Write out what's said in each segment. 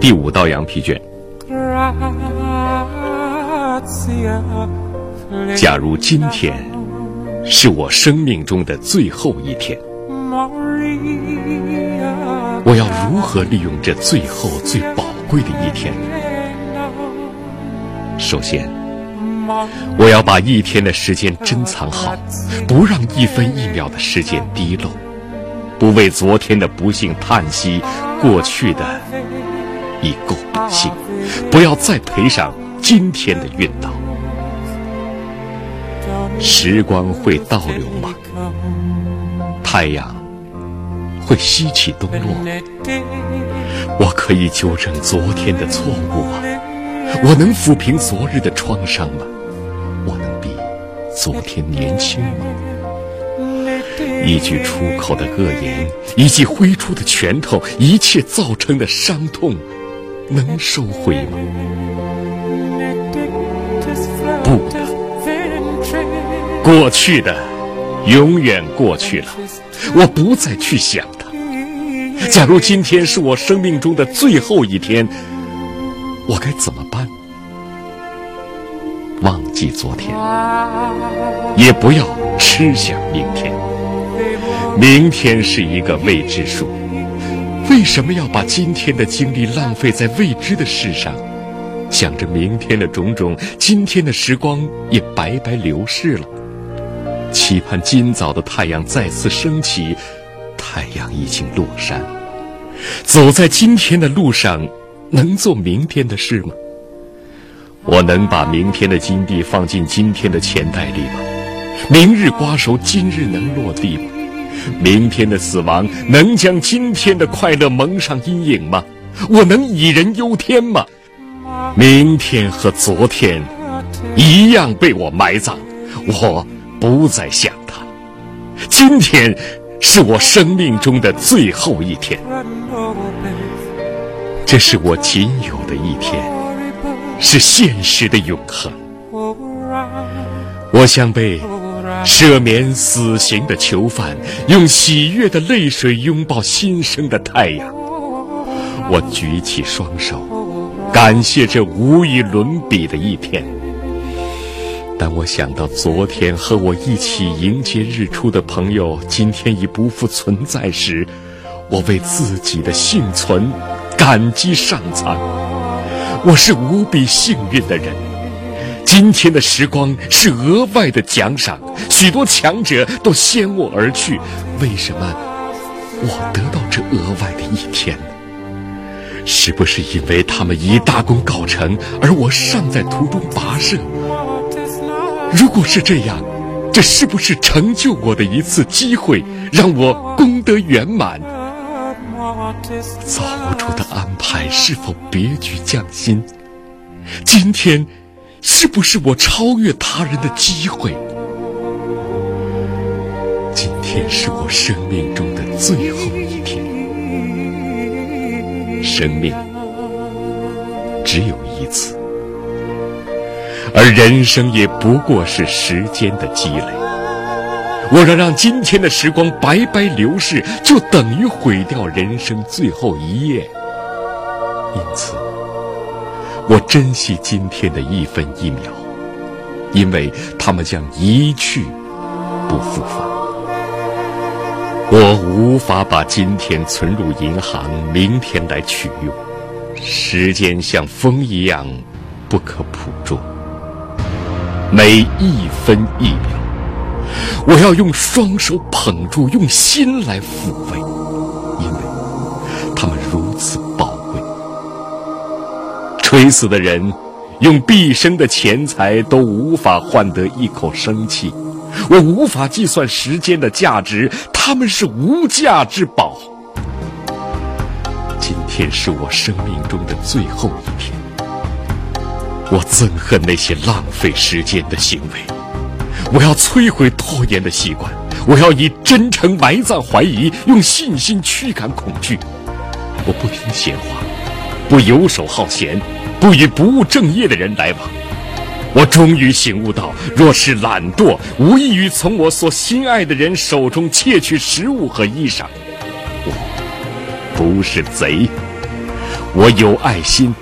第五道羊皮卷。假如今天是我生命中的最后一天，我要如何利用这最后最宝贵的一天？首先，我要把一天的时间珍藏好，不让一分一秒的时间滴漏，不为昨天的不幸叹息，过去的已够不幸，不要再赔上今天的运道。时光会倒流吗？太阳会西起东落？我可以纠正昨天的错误吗？我能抚平昨日的创伤吗？昨天年轻吗？一句出口的恶言，一记挥出的拳头，一切造成的伤痛，能收回吗？不能，过去的永远过去了，我不再去想它。假如今天是我生命中的最后一天，我该怎么办？忘记昨天，也不要痴想明天。明天是一个未知数，为什么要把今天的精力浪费在未知的事上？想着明天的种种，今天的时光也白白流逝了。期盼今早的太阳再次升起，太阳已经落山。走在今天的路上，能做明天的事吗？我能把明天的金币放进今天的钱袋里吗？明日瓜熟，今日能落地吗？明天的死亡能将今天的快乐蒙上阴影吗？我能杞人忧天吗？明天和昨天一样被我埋葬，我不再想他。今天是我生命中的最后一天，这是我仅有的一天。是现实的永恒。我像被赦免死刑的囚犯，用喜悦的泪水拥抱新生的太阳。我举起双手，感谢这无与伦比的一天。当我想到昨天和我一起迎接日出的朋友今天已不复存在时，我为自己的幸存感激上苍。我是无比幸运的人，今天的时光是额外的奖赏，许多强者都先我而去，为什么我得到这额外的一天呢？是不是因为他们已大功告成，而我尚在途中跋涉？如果是这样，这是不是成就我的一次机会，让我功德圆满？造物主的安排是否别具匠心？今天是不是我超越他人的机会？今天是我生命中的最后一天。生命只有一次，而人生也不过是时间的积累。我若让今天的时光白白流逝，就等于毁掉人生最后一页。因此，我珍惜今天的一分一秒，因为他们将一去不复返。我无法把今天存入银行，明天来取用。时间像风一样不可捕捉，每一分一秒。我要用双手捧住，用心来抚慰，垂死的人用毕生的钱财都无法换得一口生气。我无法计算时间的价值，他们是无价之宝。今天是我生命中的最后一天，我憎恨那些浪费时间的行为。我要摧毁拖延的习惯，我要以真诚埋葬怀疑，用信心驱赶恐惧。我不听闲话，不游手好闲，不与不务正业的人来往。我终于醒悟到，若是懒惰，无异于从我所心爱的人手中窃取食物和衣裳。我不是贼，我有爱心。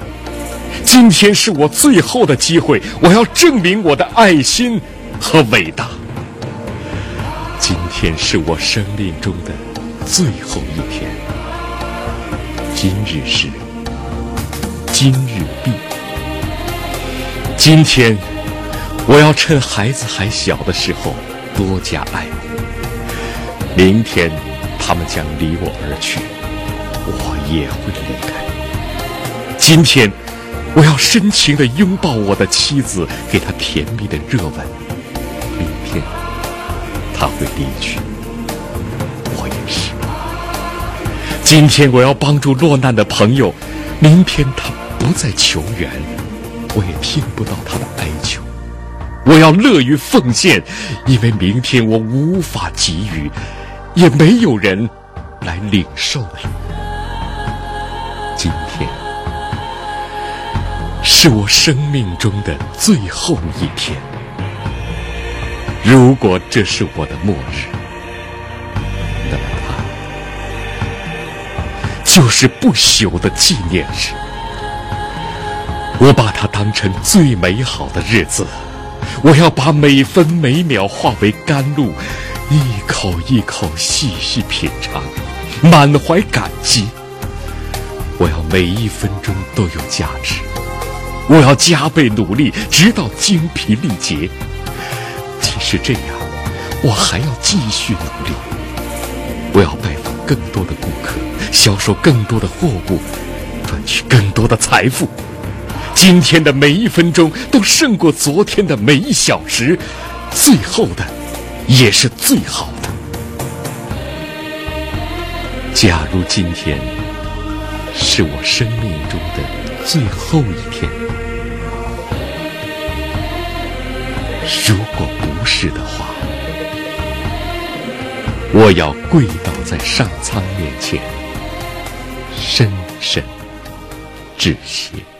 今天是我最后的机会，我要证明我的爱心和伟大。今天是我生命中的最后一天，今日是今日毕。今天，我要趁孩子还小的时候多加爱。明天，他们将离我而去，我也会离开。今天，我要深情地拥抱我的妻子，给她甜蜜的热吻。明天，她会离去，我也是。今天，我要帮助落难的朋友。明天，他不再求援。我也听不到他的哀求，我要乐于奉献，因为明天我无法给予，也没有人来领受了。今天是我生命中的最后一天，如果这是我的末日，那么它就是不朽的纪念日。我把它当成最美好的日子，我要把每分每秒化为甘露，一口一口细细品尝，满怀感激。我要每一分钟都有价值，我要加倍努力，直到精疲力竭。即使这样，我还要继续努力。我要拜访更多的顾客，销售更多的货物，赚取更多的财富。今天的每一分钟都胜过昨天的每一小时，最后的也是最好的。假如今天是我生命中的最后一天，如果不是的话，我要跪倒在上苍面前，深深致谢。